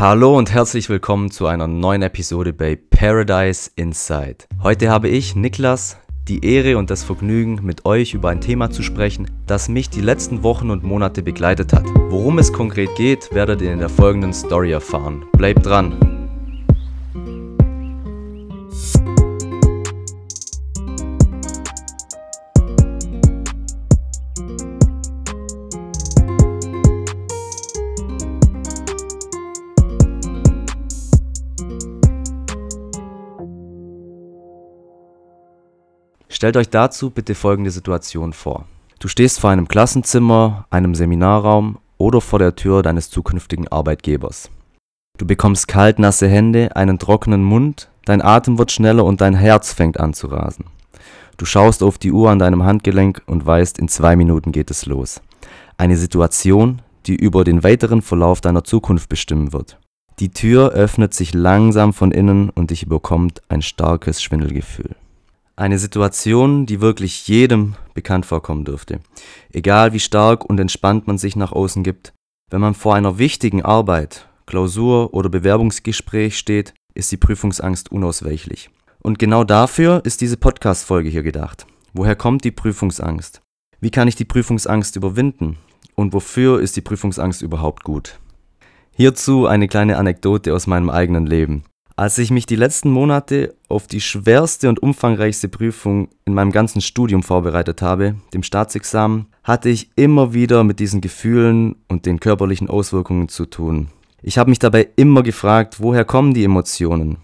Hallo und herzlich willkommen zu einer neuen Episode bei Paradise Inside. Heute habe ich, Niklas, die Ehre und das Vergnügen, mit euch über ein Thema zu sprechen, das mich die letzten Wochen und Monate begleitet hat. Worum es konkret geht, werdet ihr in der folgenden Story erfahren. Bleibt dran! Stellt euch dazu bitte folgende Situation vor. Du stehst vor einem Klassenzimmer, einem Seminarraum oder vor der Tür deines zukünftigen Arbeitgebers. Du bekommst kalt nasse Hände, einen trockenen Mund, dein Atem wird schneller und dein Herz fängt an zu rasen. Du schaust auf die Uhr an deinem Handgelenk und weißt, in zwei Minuten geht es los. Eine Situation, die über den weiteren Verlauf deiner Zukunft bestimmen wird. Die Tür öffnet sich langsam von innen und dich überkommt ein starkes Schwindelgefühl. Eine Situation, die wirklich jedem bekannt vorkommen dürfte. Egal wie stark und entspannt man sich nach außen gibt, wenn man vor einer wichtigen Arbeit, Klausur oder Bewerbungsgespräch steht, ist die Prüfungsangst unausweichlich. Und genau dafür ist diese Podcast-Folge hier gedacht. Woher kommt die Prüfungsangst? Wie kann ich die Prüfungsangst überwinden? Und wofür ist die Prüfungsangst überhaupt gut? Hierzu eine kleine Anekdote aus meinem eigenen Leben. Als ich mich die letzten Monate auf die schwerste und umfangreichste Prüfung in meinem ganzen Studium vorbereitet habe, dem Staatsexamen, hatte ich immer wieder mit diesen Gefühlen und den körperlichen Auswirkungen zu tun. Ich habe mich dabei immer gefragt, woher kommen die Emotionen?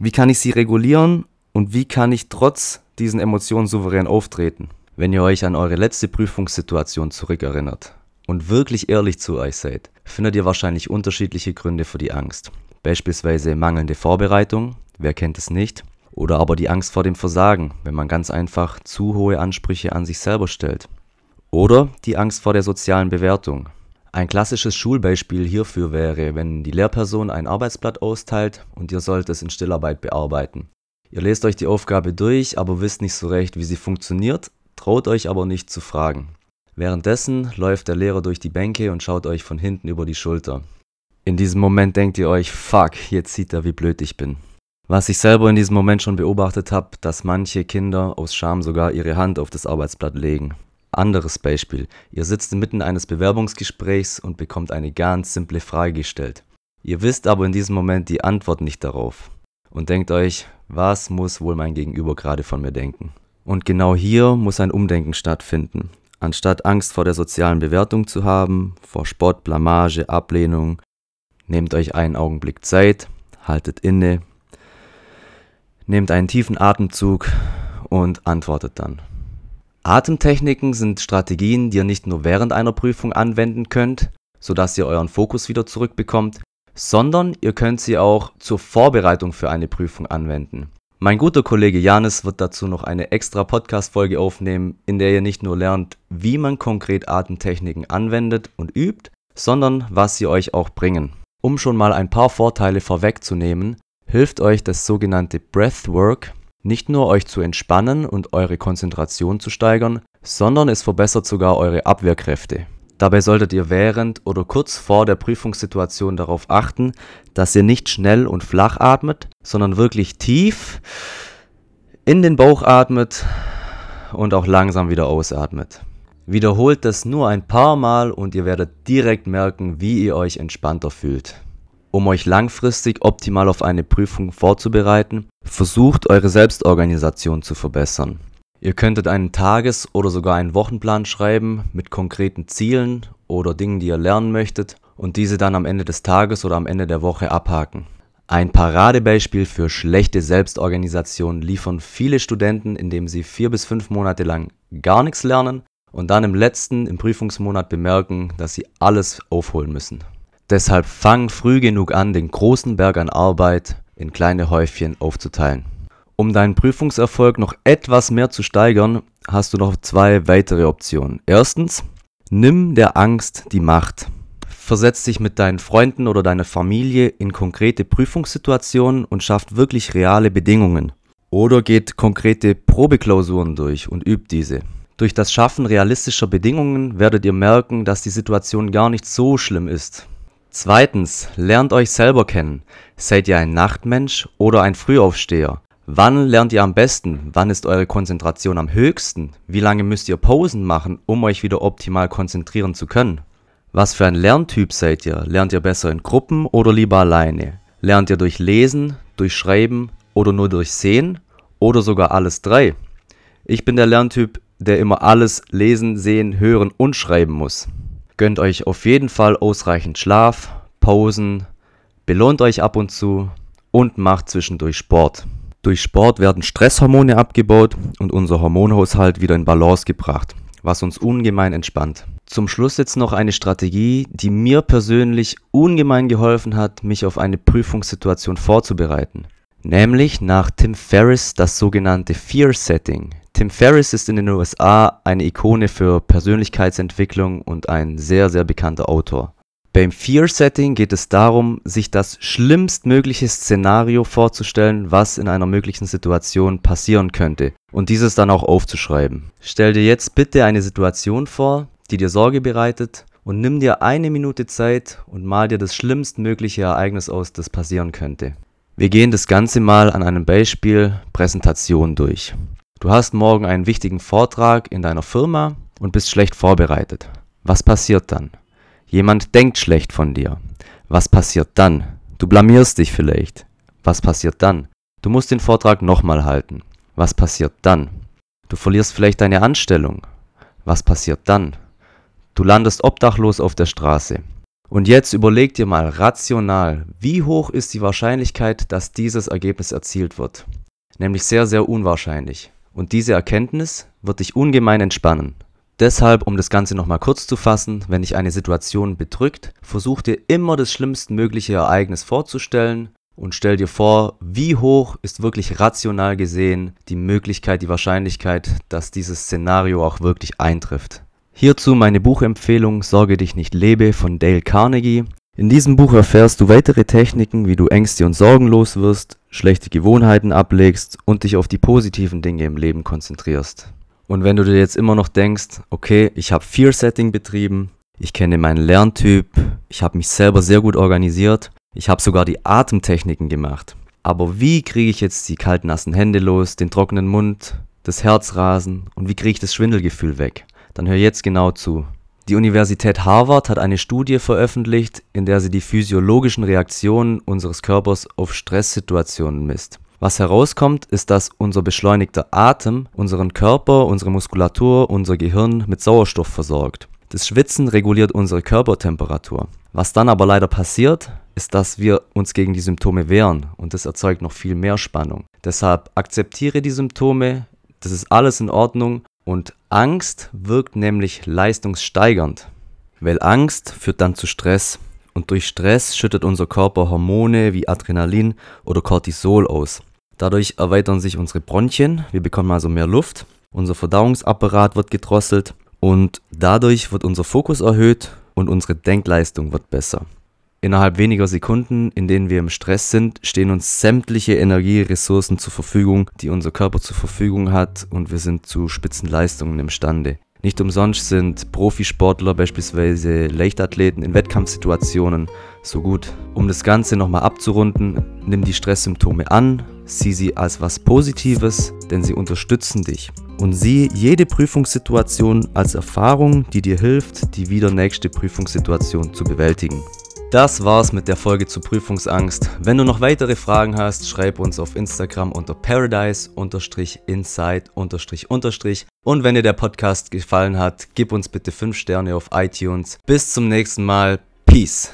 Wie kann ich sie regulieren und wie kann ich trotz diesen Emotionen souverän auftreten? Wenn ihr euch an eure letzte Prüfungssituation zurückerinnert und wirklich ehrlich zu euch seid, findet ihr wahrscheinlich unterschiedliche Gründe für die Angst. Beispielsweise mangelnde Vorbereitung, wer kennt es nicht? Oder aber die Angst vor dem Versagen, wenn man ganz einfach zu hohe Ansprüche an sich selber stellt. Oder die Angst vor der sozialen Bewertung. Ein klassisches Schulbeispiel hierfür wäre, wenn die Lehrperson ein Arbeitsblatt austeilt und ihr sollt es in Stillarbeit bearbeiten. Ihr lest euch die Aufgabe durch, aber wisst nicht so recht, wie sie funktioniert, traut euch aber nicht zu fragen. Währenddessen läuft der Lehrer durch die Bänke und schaut euch von hinten über die Schulter. In diesem Moment denkt ihr euch, fuck, jetzt sieht er, wie blöd ich bin. Was ich selber in diesem Moment schon beobachtet habe, dass manche Kinder aus Scham sogar ihre Hand auf das Arbeitsblatt legen. Anderes Beispiel. Ihr sitzt inmitten eines Bewerbungsgesprächs und bekommt eine ganz simple Frage gestellt. Ihr wisst aber in diesem Moment die Antwort nicht darauf. Und denkt euch, was muss wohl mein Gegenüber gerade von mir denken? Und genau hier muss ein Umdenken stattfinden. Anstatt Angst vor der sozialen Bewertung zu haben, vor Spott, Blamage, Ablehnung, Nehmt euch einen Augenblick Zeit, haltet inne, nehmt einen tiefen Atemzug und antwortet dann. Atemtechniken sind Strategien, die ihr nicht nur während einer Prüfung anwenden könnt, sodass ihr euren Fokus wieder zurückbekommt, sondern ihr könnt sie auch zur Vorbereitung für eine Prüfung anwenden. Mein guter Kollege Janis wird dazu noch eine extra Podcast-Folge aufnehmen, in der ihr nicht nur lernt, wie man konkret Atemtechniken anwendet und übt, sondern was sie euch auch bringen. Um schon mal ein paar Vorteile vorwegzunehmen, hilft euch das sogenannte Breathwork nicht nur euch zu entspannen und eure Konzentration zu steigern, sondern es verbessert sogar eure Abwehrkräfte. Dabei solltet ihr während oder kurz vor der Prüfungssituation darauf achten, dass ihr nicht schnell und flach atmet, sondern wirklich tief in den Bauch atmet und auch langsam wieder ausatmet. Wiederholt das nur ein paar Mal und ihr werdet direkt merken, wie ihr euch entspannter fühlt. Um euch langfristig optimal auf eine Prüfung vorzubereiten, versucht eure Selbstorganisation zu verbessern. Ihr könntet einen Tages- oder sogar einen Wochenplan schreiben mit konkreten Zielen oder Dingen, die ihr lernen möchtet und diese dann am Ende des Tages oder am Ende der Woche abhaken. Ein Paradebeispiel für schlechte Selbstorganisation liefern viele Studenten, indem sie vier bis fünf Monate lang gar nichts lernen und dann im letzten, im Prüfungsmonat bemerken, dass sie alles aufholen müssen. Deshalb fang früh genug an, den großen Berg an Arbeit in kleine Häufchen aufzuteilen. Um deinen Prüfungserfolg noch etwas mehr zu steigern, hast du noch zwei weitere Optionen. Erstens, nimm der Angst die Macht. Versetz dich mit deinen Freunden oder deiner Familie in konkrete Prüfungssituationen und schafft wirklich reale Bedingungen. Oder geht konkrete Probeklausuren durch und übt diese. Durch das Schaffen realistischer Bedingungen werdet ihr merken, dass die Situation gar nicht so schlimm ist. Zweitens, lernt euch selber kennen. Seid ihr ein Nachtmensch oder ein Frühaufsteher? Wann lernt ihr am besten? Wann ist eure Konzentration am höchsten? Wie lange müsst ihr Pausen machen, um euch wieder optimal konzentrieren zu können? Was für ein Lerntyp seid ihr? Lernt ihr besser in Gruppen oder lieber alleine? Lernt ihr durch Lesen, durch Schreiben oder nur durch Sehen oder sogar alles drei? Ich bin der Lerntyp, der immer alles lesen, sehen, hören und schreiben muss. Gönnt euch auf jeden Fall ausreichend Schlaf, Pausen, belohnt euch ab und zu und macht zwischendurch Sport. Durch Sport werden Stresshormone abgebaut und unser Hormonhaushalt wieder in Balance gebracht, was uns ungemein entspannt. Zum Schluss jetzt noch eine Strategie, die mir persönlich ungemein geholfen hat, mich auf eine Prüfungssituation vorzubereiten. Nämlich nach Tim Ferriss das sogenannte Fear Setting. Tim Ferriss ist in den USA eine Ikone für Persönlichkeitsentwicklung und ein sehr, sehr bekannter Autor. Beim Fear Setting geht es darum, sich das schlimmstmögliche Szenario vorzustellen, was in einer möglichen Situation passieren könnte und dieses dann auch aufzuschreiben. Stell dir jetzt bitte eine Situation vor, die dir Sorge bereitet und nimm dir eine Minute Zeit und mal dir das schlimmstmögliche Ereignis aus, das passieren könnte. Wir gehen das Ganze mal an einem Beispiel Präsentation durch. Du hast morgen einen wichtigen Vortrag in deiner Firma und bist schlecht vorbereitet. Was passiert dann? Jemand denkt schlecht von dir. Was passiert dann? Du blamierst dich vielleicht. Was passiert dann? Du musst den Vortrag nochmal halten. Was passiert dann? Du verlierst vielleicht deine Anstellung. Was passiert dann? Du landest obdachlos auf der Straße. Und jetzt überleg dir mal rational, wie hoch ist die Wahrscheinlichkeit, dass dieses Ergebnis erzielt wird? Nämlich sehr, sehr unwahrscheinlich. Und diese Erkenntnis wird dich ungemein entspannen. Deshalb, um das Ganze nochmal kurz zu fassen, wenn dich eine Situation bedrückt, versuch dir immer das schlimmstmögliche Ereignis vorzustellen und stell dir vor, wie hoch ist wirklich rational gesehen die Möglichkeit, die Wahrscheinlichkeit, dass dieses Szenario auch wirklich eintrifft. Hierzu meine Buchempfehlung Sorge dich nicht lebe von Dale Carnegie. In diesem Buch erfährst du weitere Techniken, wie du Ängste und Sorgen los wirst, schlechte Gewohnheiten ablegst und dich auf die positiven Dinge im Leben konzentrierst. Und wenn du dir jetzt immer noch denkst, okay, ich habe Fear Setting betrieben, ich kenne meinen Lerntyp, ich habe mich selber sehr gut organisiert, ich habe sogar die Atemtechniken gemacht. Aber wie kriege ich jetzt die kalten nassen Hände los, den trockenen Mund, das Herzrasen und wie kriege ich das Schwindelgefühl weg? Dann hör jetzt genau zu. Die Universität Harvard hat eine Studie veröffentlicht, in der sie die physiologischen Reaktionen unseres Körpers auf Stresssituationen misst. Was herauskommt, ist, dass unser beschleunigter Atem unseren Körper, unsere Muskulatur, unser Gehirn mit Sauerstoff versorgt. Das Schwitzen reguliert unsere Körpertemperatur. Was dann aber leider passiert, ist, dass wir uns gegen die Symptome wehren und das erzeugt noch viel mehr Spannung. Deshalb akzeptiere die Symptome, das ist alles in Ordnung und Angst wirkt nämlich leistungssteigernd, weil Angst führt dann zu Stress und durch Stress schüttet unser Körper Hormone wie Adrenalin oder Cortisol aus. Dadurch erweitern sich unsere Bronchien, wir bekommen also mehr Luft, unser Verdauungsapparat wird gedrosselt und dadurch wird unser Fokus erhöht und unsere Denkleistung wird besser. Innerhalb weniger Sekunden, in denen wir im Stress sind, stehen uns sämtliche Energieressourcen zur Verfügung, die unser Körper zur Verfügung hat und wir sind zu Spitzenleistungen imstande. Nicht umsonst sind Profisportler, beispielsweise Leichtathleten in Wettkampfsituationen so gut. Um das Ganze nochmal abzurunden, nimm die Stresssymptome an, sieh sie als was Positives, denn sie unterstützen dich. Und sieh jede Prüfungssituation als Erfahrung, die dir hilft, die wieder nächste Prüfungssituation zu bewältigen. Das war's mit der Folge zu Prüfungsangst. Wenn du noch weitere Fragen hast, schreib uns auf Instagram unter paradise-inside- und wenn dir der Podcast gefallen hat, gib uns bitte 5 Sterne auf iTunes. Bis zum nächsten Mal. Peace.